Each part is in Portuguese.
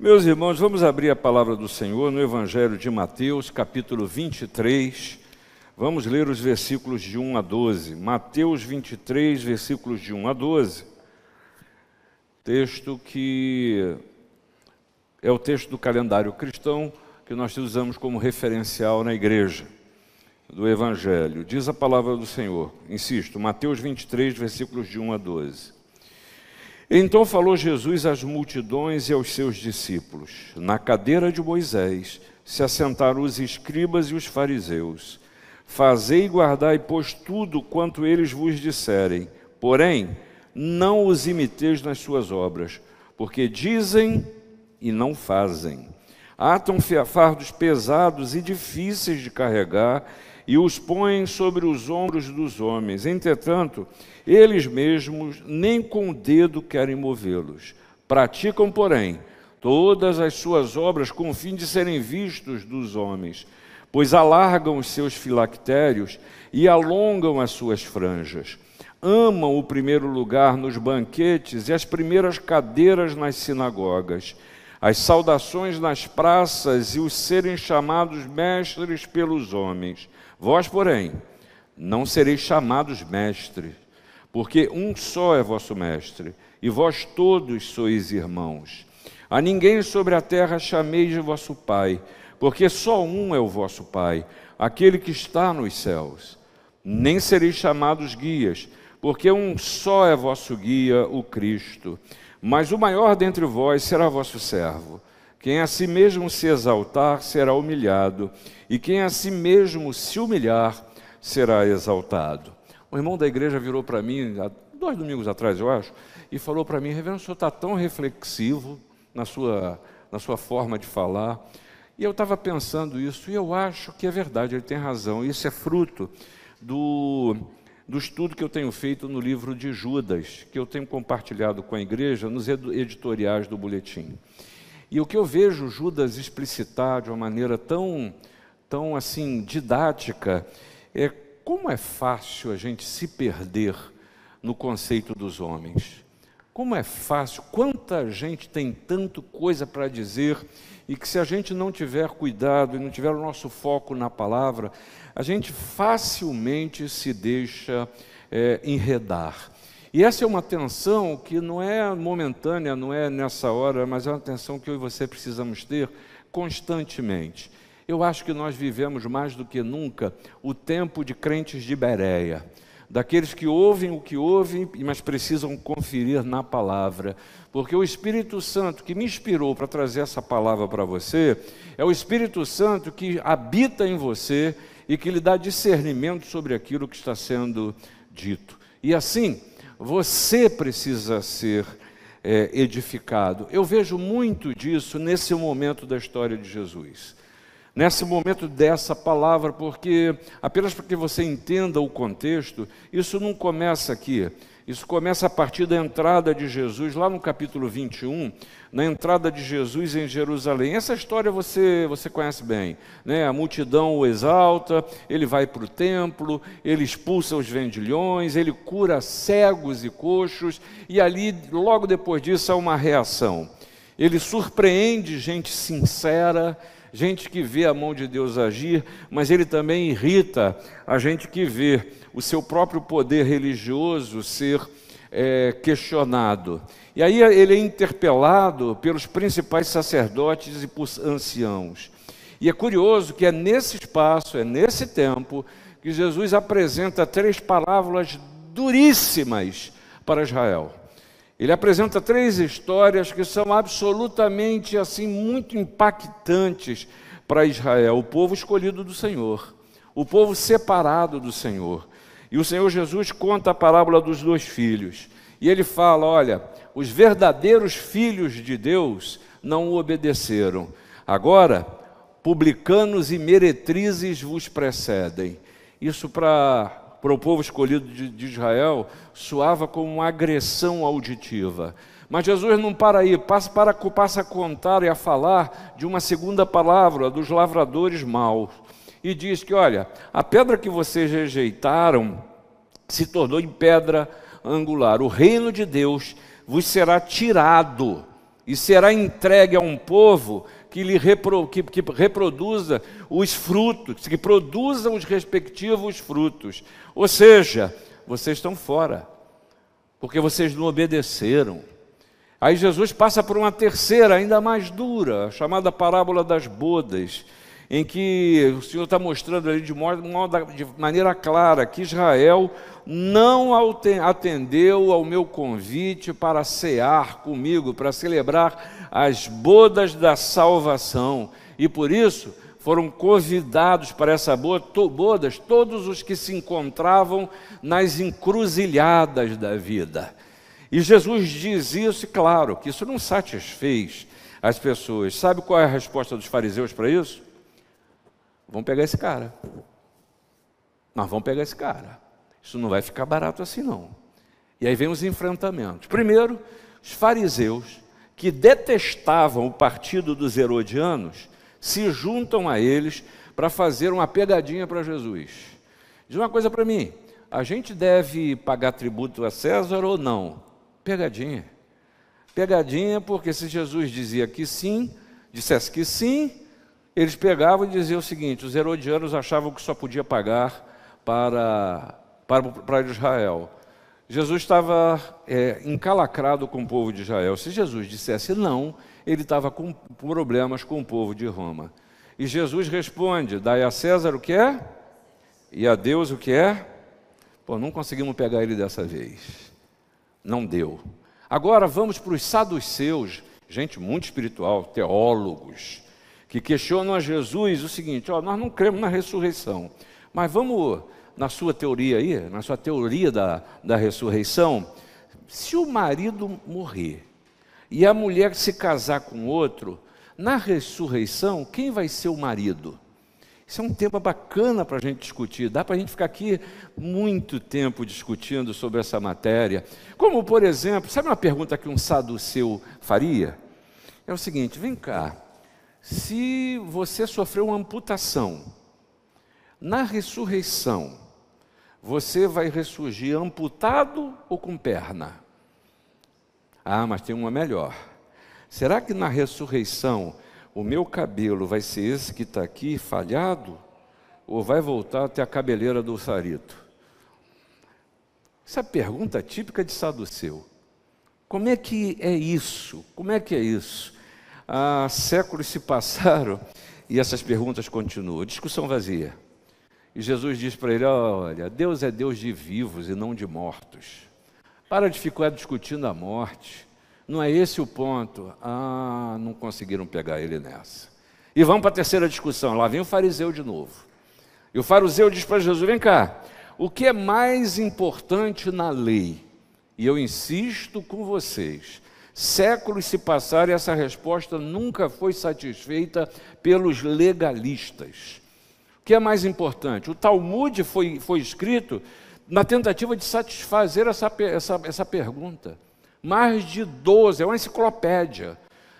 Meus irmãos, vamos abrir a palavra do Senhor no Evangelho de Mateus, capítulo 23. Vamos ler os versículos de 1 a 12. Mateus 23, versículos de 1 a 12. Texto que é o texto do calendário cristão que nós usamos como referencial na igreja do Evangelho. Diz a palavra do Senhor, insisto, Mateus 23, versículos de 1 a 12. Então falou Jesus às multidões e aos seus discípulos: Na cadeira de Moisés se assentaram os escribas e os fariseus. Fazei e guardai, pois, tudo quanto eles vos disserem. Porém, não os imiteis nas suas obras, porque dizem e não fazem. Atam fardos pesados e difíceis de carregar e os põem sobre os ombros dos homens. Entretanto, eles mesmos nem com o dedo querem movê-los. Praticam, porém, todas as suas obras com o fim de serem vistos dos homens, pois alargam os seus filactérios e alongam as suas franjas. Amam o primeiro lugar nos banquetes e as primeiras cadeiras nas sinagogas, as saudações nas praças e os serem chamados mestres pelos homens. Vós, porém, não sereis chamados mestres, porque um só é vosso mestre, e vós todos sois irmãos. A ninguém sobre a terra chameis de vosso Pai, porque só um é o vosso Pai, aquele que está nos céus. Nem sereis chamados guias, porque um só é vosso guia, o Cristo. Mas o maior dentre vós será vosso servo. Quem a si mesmo se exaltar será humilhado, e quem a si mesmo se humilhar será exaltado. O irmão da igreja virou para mim, há dois domingos atrás, eu acho, e falou para mim: Reverendo, o senhor está tão reflexivo na sua, na sua forma de falar. E eu estava pensando isso, e eu acho que é verdade, ele tem razão. Isso é fruto do, do estudo que eu tenho feito no livro de Judas, que eu tenho compartilhado com a igreja nos editoriais do boletim. E o que eu vejo Judas explicitar de uma maneira tão, tão assim didática é como é fácil a gente se perder no conceito dos homens. Como é fácil, quanta gente tem tanto coisa para dizer e que se a gente não tiver cuidado e não tiver o nosso foco na palavra, a gente facilmente se deixa é, enredar. E essa é uma tensão que não é momentânea, não é nessa hora, mas é uma tensão que eu e você precisamos ter constantemente. Eu acho que nós vivemos mais do que nunca o tempo de crentes de Bereia, daqueles que ouvem o que ouvem, mas precisam conferir na palavra, porque o Espírito Santo que me inspirou para trazer essa palavra para você é o Espírito Santo que habita em você e que lhe dá discernimento sobre aquilo que está sendo dito. E assim, você precisa ser é, edificado. Eu vejo muito disso nesse momento da história de Jesus. Nesse momento dessa palavra, porque apenas para que você entenda o contexto, isso não começa aqui. Isso começa a partir da entrada de Jesus, lá no capítulo 21, na entrada de Jesus em Jerusalém. Essa história você, você conhece bem. Né? A multidão o exalta, ele vai para o templo, ele expulsa os vendilhões, ele cura cegos e coxos, e ali, logo depois disso, há uma reação. Ele surpreende gente sincera, gente que vê a mão de Deus agir, mas ele também irrita a gente que vê o seu próprio poder religioso ser é, questionado. E aí ele é interpelado pelos principais sacerdotes e por anciãos. E é curioso que é nesse espaço, é nesse tempo, que Jesus apresenta três parábolas duríssimas para Israel. Ele apresenta três histórias que são absolutamente assim muito impactantes para Israel, o povo escolhido do Senhor, o povo separado do Senhor. E o Senhor Jesus conta a parábola dos dois filhos. E ele fala: olha, os verdadeiros filhos de Deus não o obedeceram. Agora, publicanos e meretrizes vos precedem. Isso para para o povo escolhido de, Israel soava como uma agressão auditiva. Mas Jesus não para aí, passa, para, passa a contar e a falar de uma segunda palavra, dos lavradores maus e diz que, olha, a pedra que vocês rejeitaram se tornou em pedra angular. O reino de Deus vos será tirado e será entregue a um povo que lhe repro, que, que reproduza os frutos, que produzam os respectivos frutos. Ou seja, vocês estão fora, porque vocês não obedeceram. Aí Jesus passa por uma terceira, ainda mais dura, chamada parábola das bodas, em que o Senhor está mostrando ali de, de maneira clara que Israel não atendeu ao meu convite para cear comigo, para celebrar as bodas da salvação. E por isso foram convidados para essa bodas todos os que se encontravam nas encruzilhadas da vida. E Jesus diz isso, e claro, que isso não satisfez as pessoas. Sabe qual é a resposta dos fariseus para isso? Vamos pegar esse cara. Nós vamos pegar esse cara. Isso não vai ficar barato assim, não. E aí vem os enfrentamentos. Primeiro, os fariseus, que detestavam o partido dos herodianos, se juntam a eles para fazer uma pegadinha para Jesus. Diz uma coisa para mim: a gente deve pagar tributo a César ou não? Pegadinha. Pegadinha, porque se Jesus dizia que sim, dissesse que sim, eles pegavam e diziam o seguinte: os herodianos achavam que só podia pagar para, para, para Israel. Jesus estava é, encalacrado com o povo de Israel. Se Jesus dissesse não, ele estava com problemas com o povo de Roma. E Jesus responde: dai a César o que é e a Deus o que é. Pô, não conseguimos pegar ele dessa vez. Não deu. Agora vamos para os saduceus, gente muito espiritual, teólogos, que questionam a Jesus o seguinte: ó, nós não cremos na ressurreição, mas vamos na sua teoria aí, na sua teoria da, da ressurreição, se o marido morrer e a mulher se casar com outro, na ressurreição, quem vai ser o marido? Isso é um tema bacana para a gente discutir. Dá para a gente ficar aqui muito tempo discutindo sobre essa matéria. Como, por exemplo, sabe uma pergunta que um saduceu faria? É o seguinte: vem cá, se você sofreu uma amputação, na ressurreição, você vai ressurgir amputado ou com perna? Ah, mas tem uma melhor. Será que na ressurreição o meu cabelo vai ser esse que está aqui, falhado, ou vai voltar até a cabeleira do sarito? Essa é pergunta típica de Saduceu. Como é que é isso? Como é que é isso? Há séculos se passaram e essas perguntas continuam. Discussão vazia. E Jesus diz para ele: Olha, Deus é Deus de vivos e não de mortos. Para de ficar discutindo a morte. Não é esse o ponto. Ah, não conseguiram pegar ele nessa. E vamos para a terceira discussão. Lá vem o fariseu de novo. E o fariseu diz para Jesus: Vem cá, o que é mais importante na lei? E eu insisto com vocês: séculos se passaram e essa resposta nunca foi satisfeita pelos legalistas. Que é mais importante? O Talmud foi, foi escrito na tentativa de satisfazer essa, essa, essa pergunta mais de 12, é uma enciclopédia,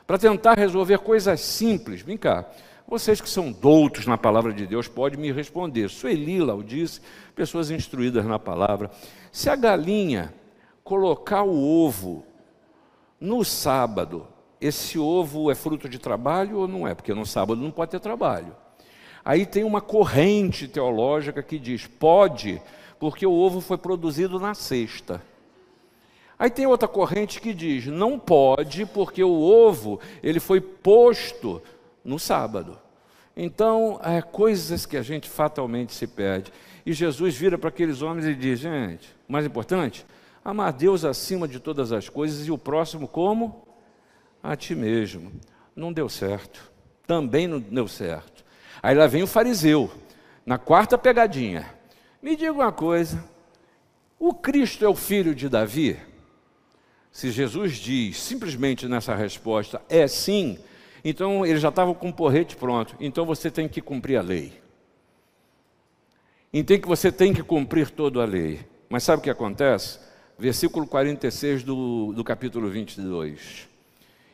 para tentar resolver coisas simples. Vem cá, vocês que são doutos na palavra de Deus podem me responder. Sueli disse, pessoas instruídas na palavra. Se a galinha colocar o ovo no sábado, esse ovo é fruto de trabalho ou não é? Porque no sábado não pode ter trabalho. Aí tem uma corrente teológica que diz: pode, porque o ovo foi produzido na sexta. Aí tem outra corrente que diz: não pode, porque o ovo ele foi posto no sábado. Então, é coisas que a gente fatalmente se perde. E Jesus vira para aqueles homens e diz: gente, o mais importante, amar Deus acima de todas as coisas e o próximo como? A ti mesmo. Não deu certo. Também não deu certo. Aí lá vem o fariseu, na quarta pegadinha. Me diga uma coisa: o Cristo é o filho de Davi? Se Jesus diz simplesmente nessa resposta é sim, então ele já estava com o porrete pronto. Então você tem que cumprir a lei. Entende que você tem que cumprir toda a lei. Mas sabe o que acontece? Versículo 46 do, do capítulo 22.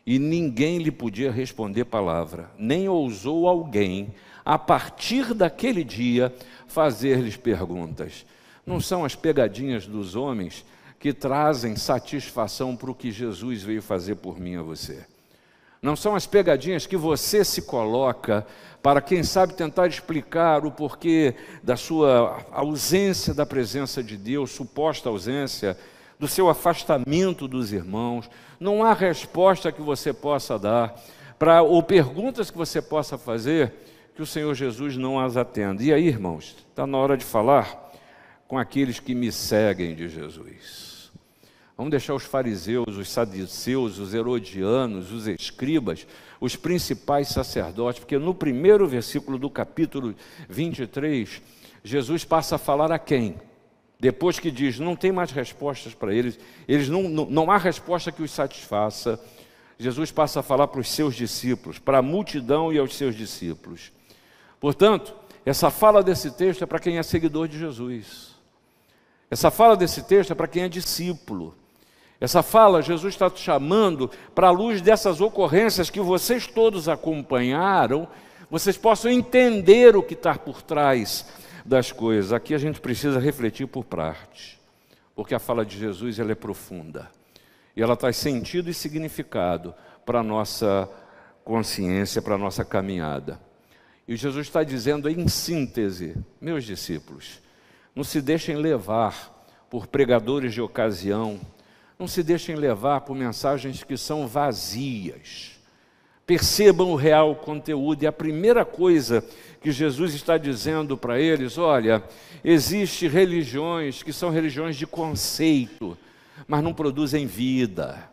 E ninguém lhe podia responder palavra, nem ousou alguém, a partir daquele dia, fazer-lhes perguntas. Não são as pegadinhas dos homens que trazem satisfação para o que Jesus veio fazer por mim a você. não são as pegadinhas que você se coloca para, quem sabe, tentar explicar o porquê da sua ausência da presença de Deus, suposta ausência, do seu afastamento dos irmãos. Não há resposta que você possa dar para ou perguntas que você possa fazer que o Senhor Jesus não as atenda. E aí, irmãos, está na hora de falar com aqueles que me seguem de Jesus. Vamos deixar os fariseus, os saduceus, os herodianos, os escribas, os principais sacerdotes, porque no primeiro versículo do capítulo 23, Jesus passa a falar a quem? Depois que diz, não tem mais respostas para eles, eles não, não, não há resposta que os satisfaça. Jesus passa a falar para os seus discípulos, para a multidão e aos seus discípulos. Portanto, essa fala desse texto é para quem é seguidor de Jesus. Essa fala desse texto é para quem é discípulo. Essa fala, Jesus está te chamando para a luz dessas ocorrências que vocês todos acompanharam, vocês possam entender o que está por trás das coisas. Aqui a gente precisa refletir por parte, porque a fala de Jesus ela é profunda e ela traz sentido e significado para a nossa consciência, para a nossa caminhada. E Jesus está dizendo em síntese, meus discípulos, não se deixem levar por pregadores de ocasião, não se deixem levar por mensagens que são vazias. Percebam o real conteúdo, e a primeira coisa que Jesus está dizendo para eles: olha, existem religiões que são religiões de conceito, mas não produzem vida.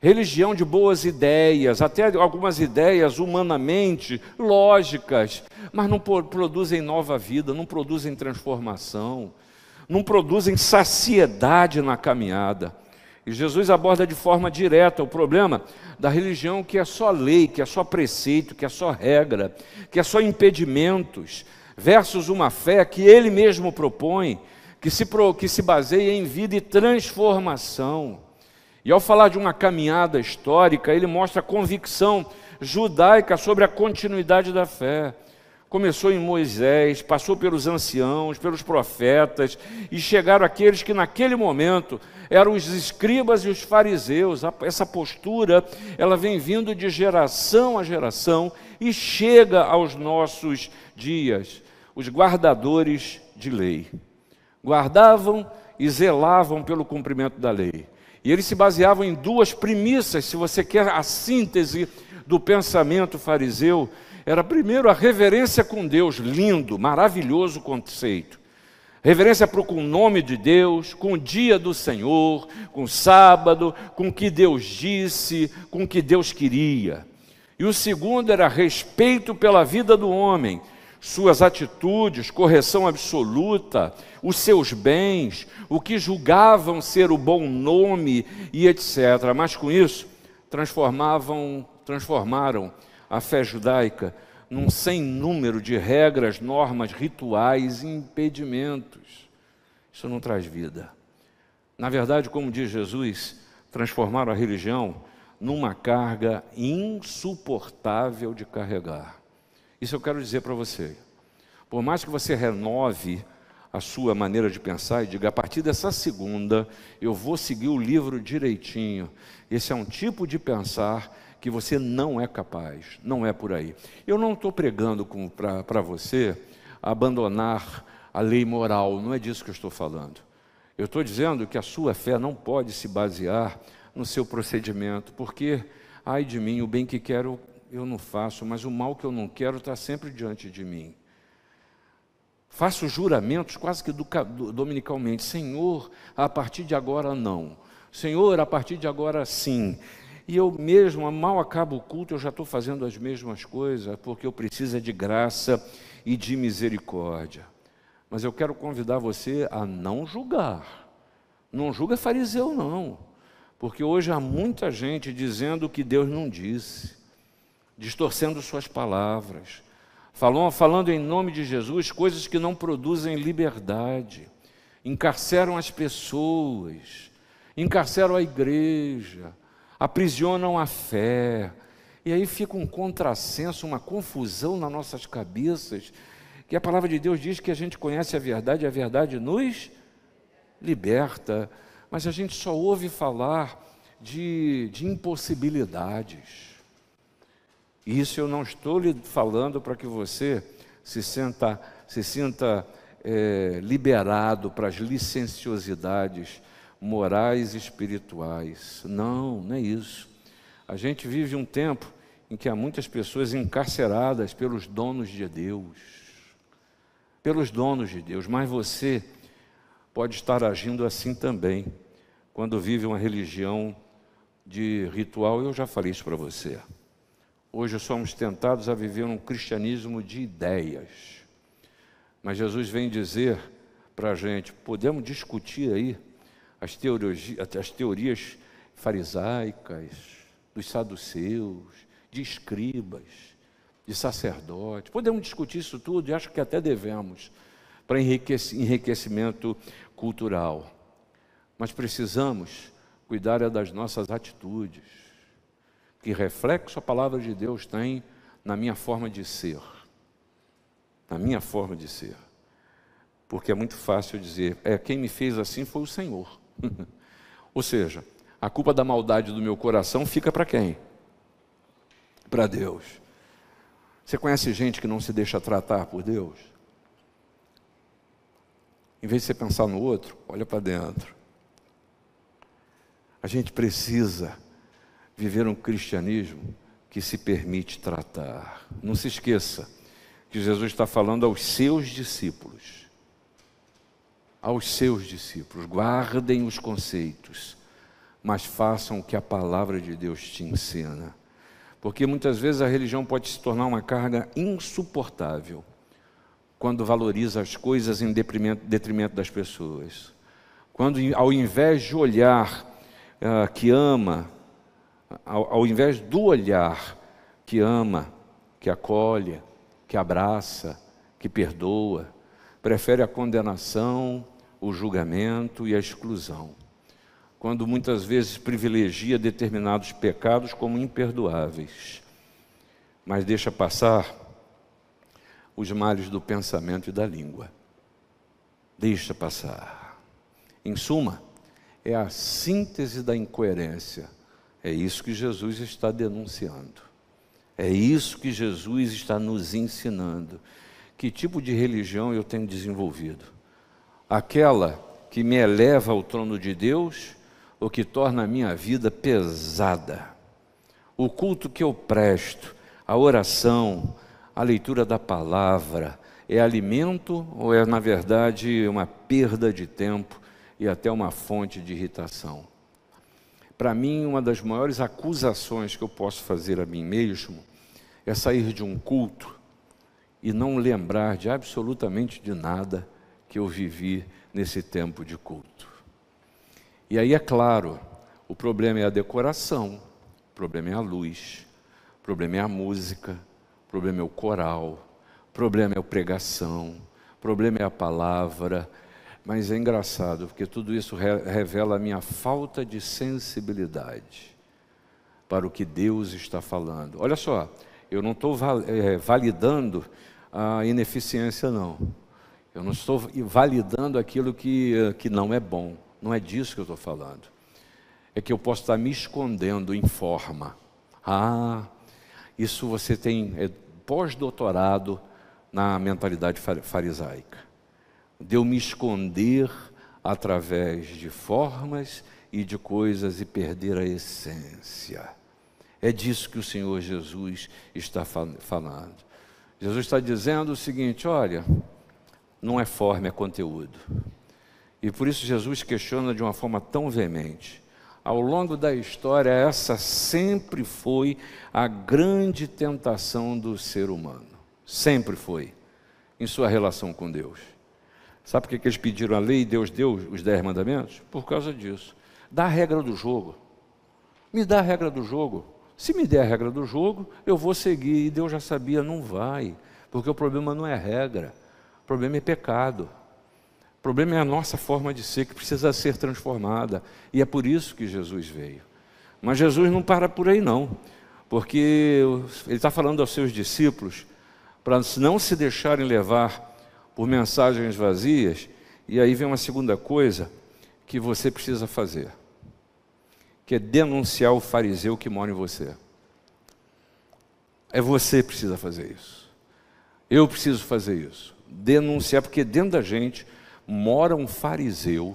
Religião de boas ideias, até algumas ideias humanamente lógicas, mas não produzem nova vida, não produzem transformação, não produzem saciedade na caminhada. E Jesus aborda de forma direta o problema da religião que é só lei, que é só preceito, que é só regra, que é só impedimentos, versus uma fé que ele mesmo propõe, que se, que se baseia em vida e transformação. E ao falar de uma caminhada histórica, ele mostra a convicção judaica sobre a continuidade da fé. Começou em Moisés, passou pelos anciãos, pelos profetas, e chegaram aqueles que naquele momento eram os escribas e os fariseus. Essa postura, ela vem vindo de geração a geração e chega aos nossos dias. Os guardadores de lei guardavam e zelavam pelo cumprimento da lei. E eles se baseavam em duas premissas, se você quer a síntese do pensamento fariseu, era primeiro a reverência com Deus, lindo, maravilhoso conceito. Reverência para com o nome de Deus, com o dia do Senhor, com o sábado, com o que Deus disse, com o que Deus queria. E o segundo era respeito pela vida do homem, suas atitudes, correção absoluta, os seus bens, o que julgavam ser o bom nome e etc. Mas com isso, transformavam, transformaram a fé judaica num sem número de regras, normas, rituais e impedimentos. Isso não traz vida. Na verdade, como diz Jesus, transformaram a religião numa carga insuportável de carregar. Isso eu quero dizer para você. Por mais que você renove a sua maneira de pensar e diga: a partir dessa segunda, eu vou seguir o livro direitinho. Esse é um tipo de pensar que você não é capaz, não é por aí. Eu não estou pregando para você abandonar a lei moral, não é disso que eu estou falando. Eu estou dizendo que a sua fé não pode se basear no seu procedimento, porque, ai de mim, o bem que quero eu não faço, mas o mal que eu não quero está sempre diante de mim. Faço juramentos quase que do, do, dominicalmente. Senhor, a partir de agora não. Senhor, a partir de agora sim. E eu mesmo, mal acabo o culto, eu já estou fazendo as mesmas coisas, porque eu preciso de graça e de misericórdia. Mas eu quero convidar você a não julgar. Não julga fariseu, não. Porque hoje há muita gente dizendo o que Deus não disse distorcendo suas palavras, falando, falando em nome de Jesus coisas que não produzem liberdade, encarceram as pessoas, encarceram a igreja, aprisionam a fé. E aí fica um contrassenso, uma confusão nas nossas cabeças, que a palavra de Deus diz que a gente conhece a verdade e a verdade nos liberta, mas a gente só ouve falar de, de impossibilidades Isso eu não estou lhe falando para que você se, senta, se sinta é, liberado para as licenciosidades morais e espirituais. Não, não é isso. A gente vive um tempo em que há muitas pessoas encarceradas pelos donos de Deus. Pelos donos de Deus, mas você pode estar agindo assim também, quando vive uma religião de ritual. Eu já falei isso para você. Hoje somos tentados a viver um cristianismo de ideias. Mas Jesus vem dizer para a gente: podemos discutir aí as teorias, as teorias farisaicas, dos saduceus, de escribas, de sacerdotes. Podemos discutir isso tudo e acho que até devemos, para enriquecimento cultural. Mas precisamos cuidar é das nossas atitudes. Que reflexo a palavra de Deus tem na minha forma de ser. Na minha forma de ser. Porque é muito fácil dizer, é quem me fez assim foi o Senhor. Ou seja, a culpa da maldade do meu coração fica para quem? Para Deus. Você conhece gente que não se deixa tratar por Deus? Em vez de você pensar no outro, olha para dentro. A gente precisa viver um cristianismo que se permite tratar. Não se esqueça que Jesus está falando aos seus discípulos. Aos seus discípulos, guardem os conceitos, mas façam o que a palavra de Deus te ensina. Porque muitas vezes a religião pode se tornar uma carga insuportável quando valoriza as coisas em detrimento das pessoas. Quando, ao invés de olhar uh, que ama, ao, ao invés do olhar que ama, que acolhe, que abraça, que perdoa, prefere a condenação, o julgamento e a exclusão. Quando muitas vezes privilegia determinados pecados como imperdoáveis, mas deixa passar os males do pensamento e da língua. Deixa passar. Em suma, é a síntese da incoerência. É isso que Jesus está denunciando. É isso que Jesus está nos ensinando. Que tipo de religião eu tenho desenvolvido? Aquela que me eleva ao trono de Deus ou que torna a minha vida pesada? O culto que eu presto, a oração, a leitura da palavra, é alimento ou é, na verdade, uma perda de tempo e até uma fonte de irritação. Para mim, uma das maiores acusações que eu posso fazer a mim mesmo é sair de um culto e não lembrar de absolutamente de nada que eu vivi nesse tempo de culto. E aí é claro, o problema é a decoração, o problema é a luz, o problema é a música, o problema é o coral, o problema é a pregação, o problema é a palavra, mas é engraçado, porque tudo isso revela a minha falta de sensibilidade para o que Deus está falando. Olha só, eu não estou é, validando a ineficiência, não. Eu não estou validando aquilo que, que não é bom. Não é disso que eu estou falando. É que eu posso estar me escondendo em forma. Ah, isso você tem é, pós-doutorado na mentalidade farisaica de eu me esconder através de formas e de coisas e perder a essência. É disso que o Senhor Jesus está falando. Jesus está dizendo o seguinte: olha, não é forma, é conteúdo. E por isso Jesus questiona de uma forma tão veemente. Ao longo da história, essa sempre foi a grande tentação do ser humano. Sempre foi, em sua relação com Deus. Sabe por que eles pediram a lei e Deus deu os dez mandamentos? Por causa disso. Dá a regra do jogo. Me dá a regra do jogo. Se me der a regra do jogo, eu vou seguir. E Deus já sabia, não vai. Porque o problema não é regra. O problema é pecado. O problema é a nossa forma de ser que precisa ser transformada. E é por isso que Jesus veio. Mas Jesus não para por aí, não. Porque ele está falando aos seus discípulos para não se deixarem levar por mensagens vazias, e aí vem uma segunda coisa que você precisa fazer, que é denunciar o fariseu que mora em você. É você que precisa fazer isso. Eu preciso fazer isso. Denunciar, porque dentro da gente mora um fariseu,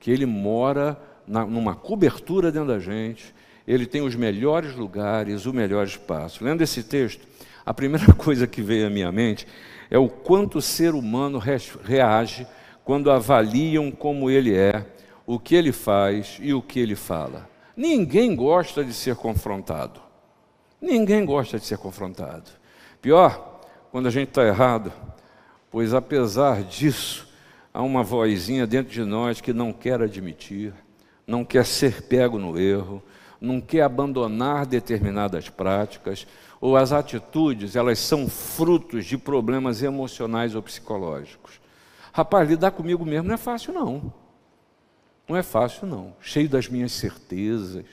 que ele mora na, numa cobertura dentro da gente, ele tem os melhores lugares, o melhor espaço. Lendo esse texto, a primeira coisa que veio à minha mente é o quanto o ser humano reage quando avaliam como ele é, o que ele faz e o que ele fala. Ninguém gosta de ser confrontado. Ninguém gosta de ser confrontado. Pior, quando a gente está errado, pois apesar disso, há uma vozinha dentro de nós que não quer admitir, não quer ser pego no erro, não quer abandonar determinadas práticas, ou as atitudes, elas são frutos de problemas emocionais ou psicológicos. Rapaz, lidar comigo mesmo não é fácil, não. Não é fácil, não. Cheio das minhas certezas,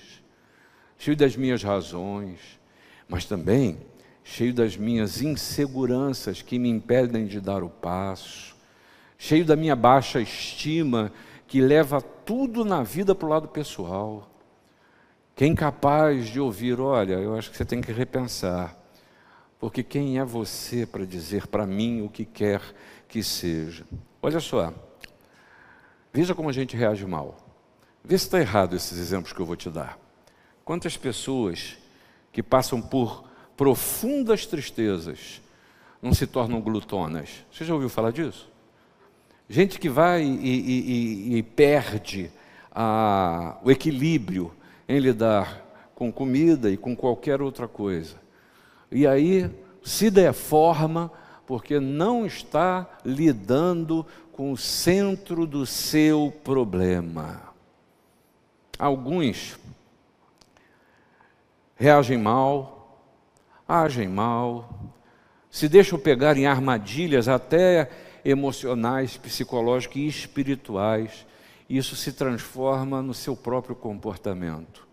cheio das minhas razões, mas também cheio das minhas inseguranças que me impedem de dar o passo, cheio da minha baixa estima que leva tudo na vida para o lado pessoal. Quem capaz de ouvir, olha, eu acho que você tem que repensar, porque quem é você para dizer para mim o que quer que seja? Olha só, veja como a gente reage mal. Vê se está errado esses exemplos que eu vou te dar. Quantas pessoas que passam por profundas tristezas não se tornam glutonas? Você já ouviu falar disso? Gente que vai e, e, e, e perde o equilíbrio em lidar com comida e com qualquer outra coisa. E aí se deforma porque não está lidando com o centro do seu problema. Alguns reagem mal, agem mal, se deixam pegar em armadilhas até emocionais, psicológicas e espirituais. Isso se transforma no seu próprio comportamento.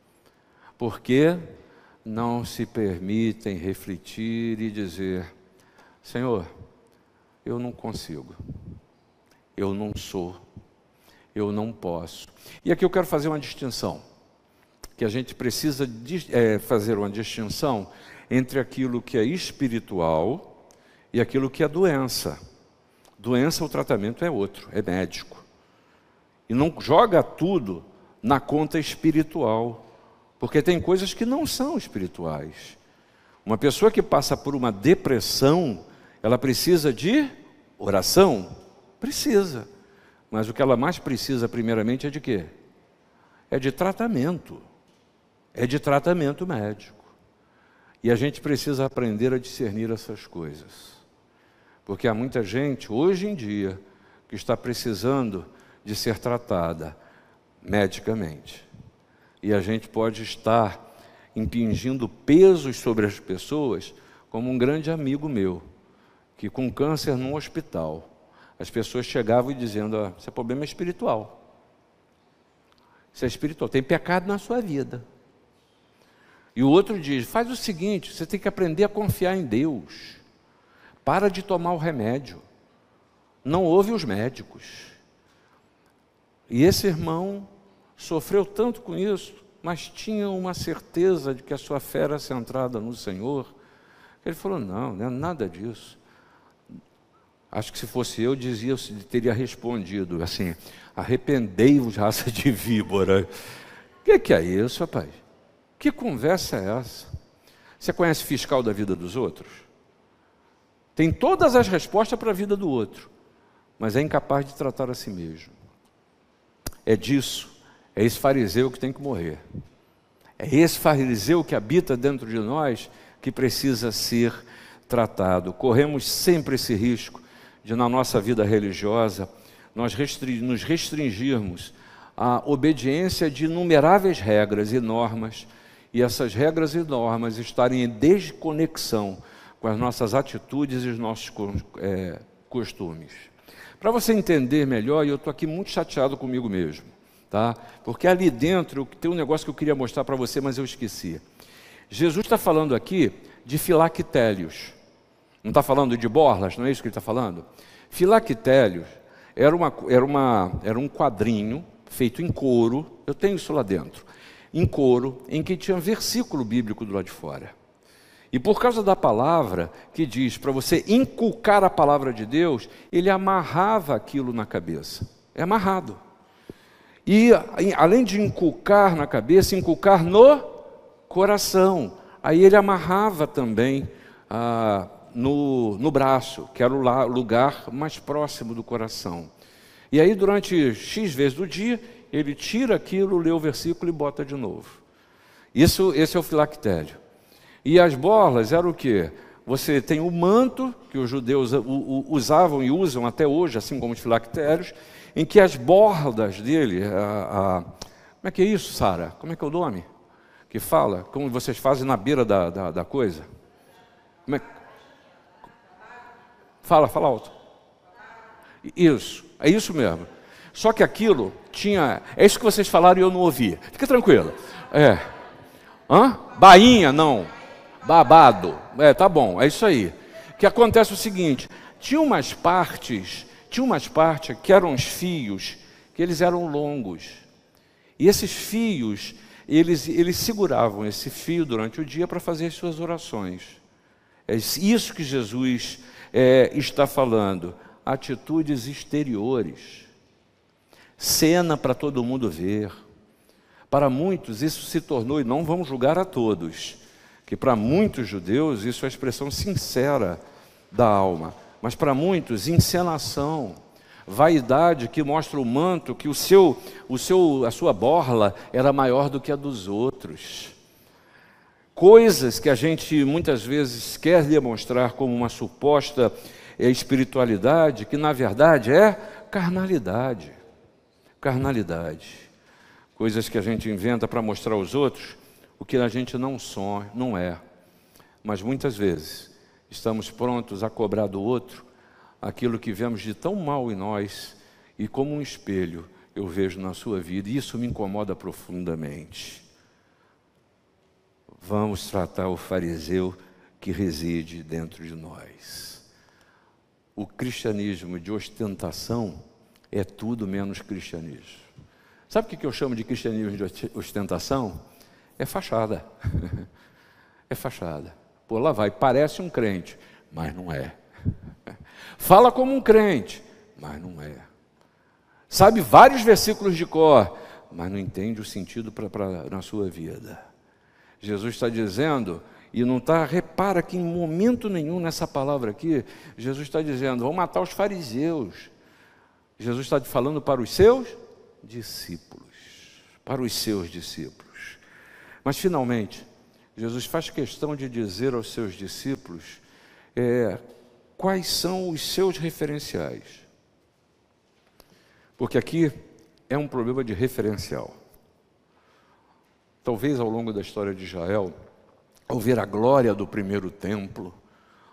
Porque não se permitem refletir e dizer: Senhor, eu não consigo, eu não sou, eu não posso. E aqui eu quero fazer uma distinção, que a gente precisa é, fazer uma distinção entre aquilo que é espiritual e aquilo que é doença. Doença, o tratamento é outro, é médico. E não joga tudo na conta espiritual, porque tem coisas que não são espirituais. Uma pessoa que passa por uma depressão, ela precisa de oração? Precisa. Mas o que ela mais precisa, primeiramente, é de quê? É de tratamento. É de tratamento médico. E a gente precisa aprender a discernir essas coisas. Porque há muita gente, hoje em dia, que está precisando de ser tratada medicamente. E a gente pode estar impingindo pesos sobre as pessoas, como um grande amigo meu que com câncer num hospital, as pessoas chegavam e dizendo: ah, Isso é problema espiritual. Isso é espiritual, tem pecado na sua vida. E o outro diz: Faz o seguinte, você tem que aprender a confiar em Deus. Para de tomar o remédio. Não ouve os médicos. E esse irmão sofreu tanto com isso, mas tinha uma certeza de que a sua fé era centrada no Senhor. Ele falou: Não, não é nada disso. Acho que se fosse eu, dizia, eu teria respondido assim: arrependei-vos, raça de víbora. O que, que é isso, rapaz? Que conversa é essa? Você conhece fiscal da vida dos outros? Tem todas as respostas para a vida do outro, mas é incapaz de tratar a si mesmo. É disso, é esse fariseu que tem que morrer. É esse fariseu que habita dentro de nós que precisa ser tratado. Corremos sempre esse risco de, na nossa vida religiosa, nós nos restringirmos à obediência de inumeráveis regras e normas, e essas regras e normas estarem em desconexão com as nossas atitudes e os nossos é, costumes. Para você entender melhor, e eu estou aqui muito chateado comigo mesmo, tá? porque ali dentro tem um negócio que eu queria mostrar para você, mas eu esqueci. Jesus está falando aqui de filactélios. Não está falando de borlas, não é isso que ele está falando? Filactélios era, uma, era, uma, era um quadrinho feito em couro, eu tenho isso lá dentro, em couro, em que tinha versículo bíblico do lado de fora. E por causa da palavra que diz para você inculcar a palavra de Deus, ele amarrava aquilo na cabeça. É amarrado. E além de inculcar na cabeça, inculcar no coração. Aí ele amarrava também ah, no, no braço, que era o lugar mais próximo do coração. E aí, durante X vezes do dia, ele tira aquilo, lê o versículo e bota de novo. Isso, esse é o filactério. E as borlas eram o quê? Você tem o manto, que os judeus usavam e usam até hoje, assim como os filactérios, em que as bordas dele, a, a, como é que é isso, Sara? Como é que é o nome? Que fala, como vocês fazem na beira da, da, da coisa? É? Fala, fala alto. Isso, é isso mesmo. Só que aquilo tinha. É isso que vocês falaram e eu não ouvi. Fica tranquilo. É. Hã? Bainha, não. Babado. É, tá bom, é isso aí. Que acontece o seguinte: tinha umas partes, tinha umas partes que eram os fios, que eles eram longos. E esses fios, eles, eles seguravam esse fio durante o dia para fazer as suas orações. É isso que Jesus é, está falando. Atitudes exteriores cena para todo mundo ver. Para muitos isso se tornou, e não vamos julgar a todos, que para muitos judeus isso é a expressão sincera da alma, mas para muitos, encenação, vaidade que mostra o manto, que o seu, o seu, a sua borla era maior do que a dos outros. Coisas que a gente muitas vezes quer demonstrar como uma suposta espiritualidade, que na verdade é carnalidade carnalidade. Coisas que a gente inventa para mostrar aos outros o que a gente não sonha, não é. Mas muitas vezes estamos prontos a cobrar do outro aquilo que vemos de tão mal em nós e como um espelho eu vejo na sua vida, e isso me incomoda profundamente. Vamos tratar o fariseu que reside dentro de nós. O cristianismo de ostentação é tudo menos cristianismo. Sabe o que eu chamo de cristianismo de ostentação? É fachada. é fachada. Pô, lá vai, parece um crente, mas não é. Fala como um crente, mas não é. Sabe vários versículos de cor, mas não entende o sentido pra, pra, na sua vida. Jesus está dizendo, e não está, repara que em momento nenhum nessa palavra aqui, Jesus está dizendo: vão matar os fariseus, Jesus está falando para os seus discípulos. Para os seus discípulos. Mas, finalmente, Jesus faz questão de dizer aos seus discípulos é, quais são os seus referenciais. Porque aqui é um problema de referencial. Talvez ao longo da história de Israel, ao ver a glória do primeiro templo,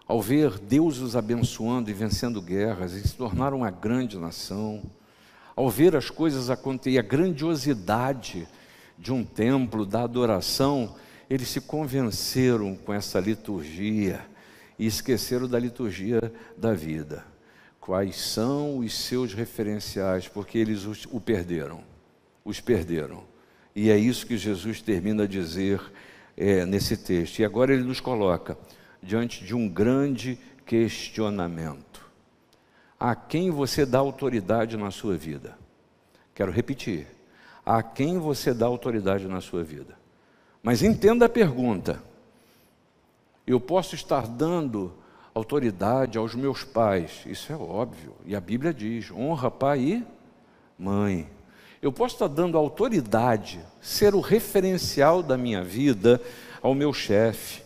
ao ver Deus os abençoando e vencendo guerras, e se tornaram uma grande nação, ao ver as coisas acontecer, a grandiosidade de um templo, da adoração, eles se convenceram com essa liturgia e esqueceram da liturgia da vida. Quais são os seus referenciais? Porque eles os, o perderam, os perderam. E é isso que Jesus termina a dizer é, nesse texto. E agora ele nos coloca diante de um grande questionamento. A quem você dá autoridade na sua vida? Quero repetir. A quem você dá autoridade na sua vida? Mas entenda a pergunta. Eu posso estar dando autoridade aos meus pais, isso é óbvio, e a Bíblia diz: honra pai e mãe. Eu posso estar dando autoridade, ser o referencial da minha vida ao meu chefe,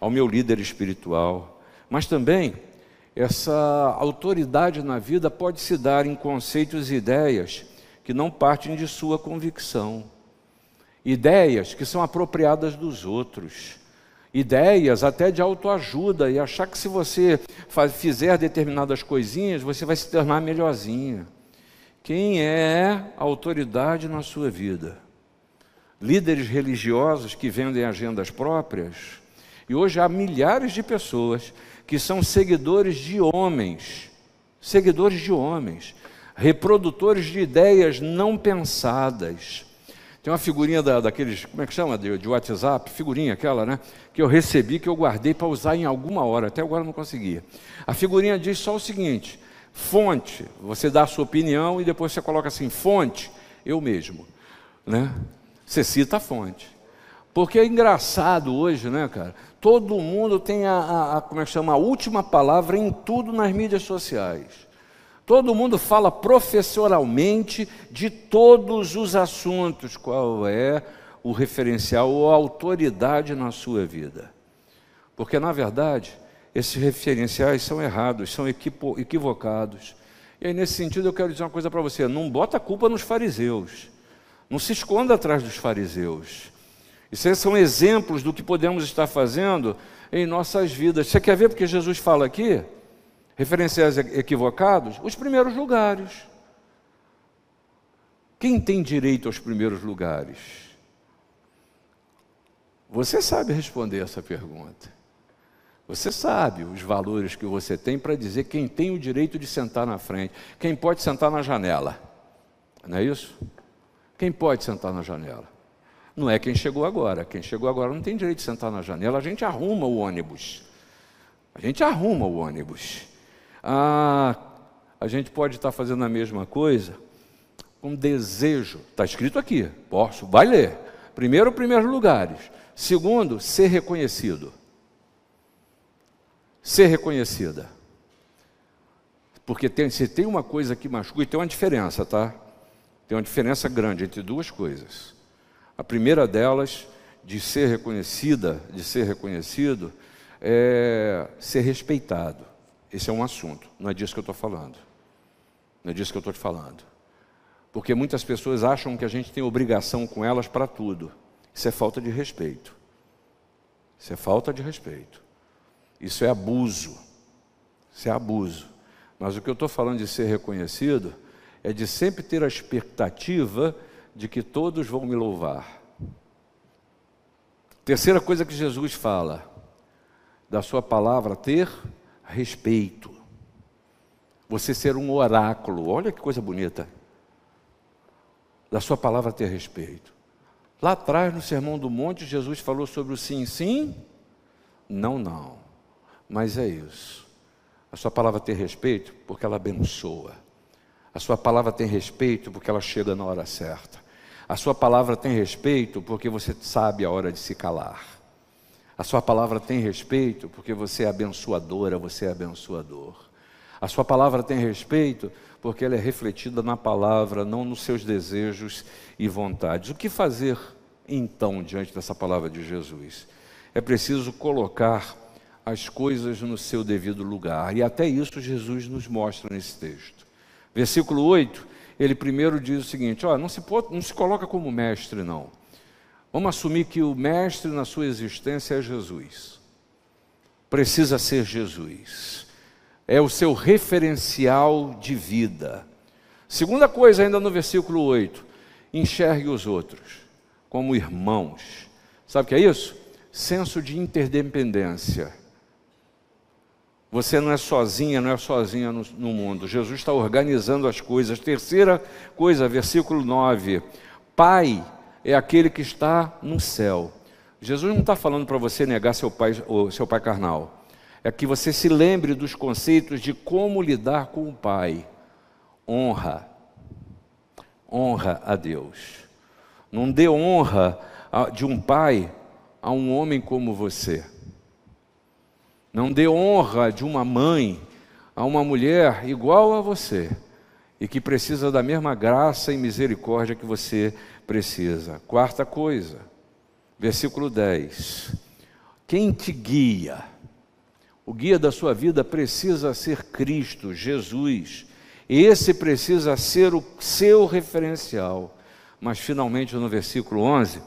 ao meu líder espiritual. Mas também, essa autoridade na vida pode se dar em conceitos e ideias que não partem de sua convicção. Ideias que são apropriadas dos outros. Ideias até de autoajuda e achar que se você fizer determinadas coisinhas, você vai se tornar melhorzinha. Quem é a autoridade na sua vida? Líderes religiosos que vendem agendas próprias? E hoje há milhares de pessoas que são seguidores de homens, seguidores de homens, reprodutores de ideias não pensadas, Tem uma figurinha da, daqueles, como é que chama, de, de, WhatsApp, figurinha aquela, né? Que eu recebi, que eu guardei para usar em alguma hora, até agora não conseguia. A figurinha diz só o seguinte: fonte, você dá a sua opinião e depois você coloca assim, fonte, eu mesmo, né? Você cita a fonte. Porque é engraçado hoje, né, cara? Todo mundo tem a, a, a como é que chama, a última palavra em tudo nas mídias sociais. Todo mundo fala professoralmente de todos os assuntos, qual é o referencial ou a autoridade na sua vida. Porque, na verdade, esses referenciais são errados, são equivocados. E aí, nesse sentido, eu quero dizer uma coisa para você: não bota a culpa nos fariseus, não se esconda atrás dos fariseus. Isso são exemplos do que podemos estar fazendo em nossas vidas. Você quer ver porque Jesus fala aqui? Referenciais equivocados, os primeiros lugares. Quem tem direito aos primeiros lugares? Você sabe responder essa pergunta. Você sabe os valores que você tem para dizer quem tem o direito de sentar na frente, quem pode sentar na janela. Não é isso? Quem pode sentar na janela? Não é quem chegou agora. Quem chegou agora não tem direito de sentar na janela. A gente arruma o ônibus. A gente arruma o ônibus. Ah, a gente pode estar fazendo a mesma coisa com desejo. Está escrito aqui, posso, vai ler. Primeiro, primeiros lugares. Segundo, ser reconhecido. Ser reconhecida. Porque tem, se tem uma coisa que machuca, e tem uma diferença, tá? Tem uma diferença grande entre duas coisas. A primeira delas, de ser reconhecida, de ser reconhecido, é ser respeitado. Esse é um assunto, não é disso que eu estou falando. Não é disso que eu estou te falando. Porque muitas pessoas acham que a gente tem obrigação com elas para tudo. Isso é falta de respeito. Isso é falta de respeito. Isso é abuso. Isso é abuso. Mas o que eu estou falando de ser reconhecido é de sempre ter a expectativa de que todos vão me louvar. Terceira coisa que Jesus fala, da sua palavra ter respeito. Você ser um oráculo, olha que coisa bonita. Da sua palavra ter respeito. Lá atrás, no Sermão do Monte, Jesus falou sobre o sim, sim, não, não. Mas é isso. A sua palavra tem respeito porque ela abençoa. A sua palavra tem respeito porque ela chega na hora certa. A sua palavra tem respeito porque você sabe a hora de se calar. A sua palavra tem respeito porque você é abençoadora, você é abençoador. A sua palavra tem respeito porque ela é refletida na palavra, não nos seus desejos e vontades. O que fazer então diante dessa palavra de Jesus? É preciso colocar as coisas no seu devido lugar. E até isso Jesus nos mostra nesse texto. Versículo 8, ele primeiro diz o seguinte: ó, não se, não se coloca como mestre, não. Vamos assumir que o mestre na sua existência é Jesus. Precisa ser Jesus. É o seu referencial de vida. Segunda coisa, ainda no versículo 8: enxergue os outros como irmãos. Sabe o que é isso? Senso de interdependência. Você não é sozinha, não é sozinha no, no mundo. Jesus está organizando as coisas. Terceira coisa, versículo 9: Pai é aquele que está no céu. Jesus não está falando para você negar seu pai, seu pai carnal. É que você se lembre dos conceitos de como lidar com o pai. Honra. Honra a Deus. Não dê honra de um pai a um homem como você. Não dê honra de uma mãe a uma mulher igual a você e que precisa da mesma graça e misericórdia que você precisa. Quarta coisa, versículo 10. Quem te guia? O guia da sua vida precisa ser Cristo, Jesus. Esse precisa ser o seu referencial. Mas finalmente no versículo 11,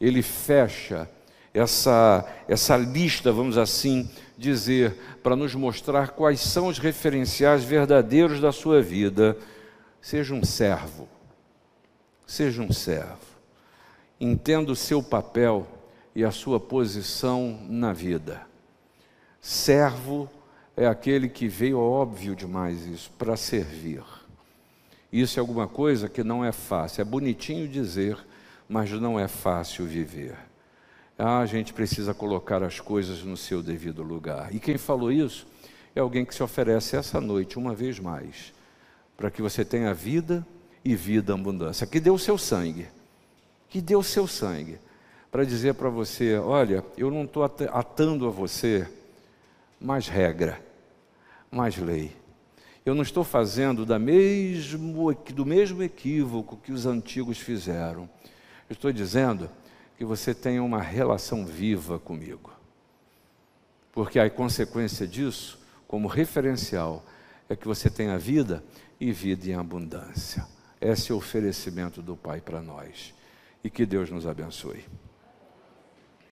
ele fecha essa, essa lista, vamos assim dizer, para nos mostrar quais são os referenciais verdadeiros da sua vida. Seja um servo, Seja um servo. Entenda o seu papel e a sua posição na vida. Servo é aquele que veio, óbvio demais isso, para servir. Isso é alguma coisa que não é fácil. É bonitinho dizer, mas não é fácil viver. Ah, a gente precisa colocar as coisas no seu devido lugar. E quem falou isso é alguém que se oferece essa noite, uma vez mais, para que você tenha vida e vida abundância, que deu o seu sangue, que deu o seu sangue, para dizer para você: olha, eu não estou atando a você mais regra, mais lei. Eu não estou fazendo da mesmo, do mesmo equívoco que os antigos fizeram. Eu estou dizendo que você tenha uma relação viva comigo. Porque a consequência disso, como referencial, é que você tenha vida e vida em abundância. Esse oferecimento do Pai para nós. E que Deus nos abençoe.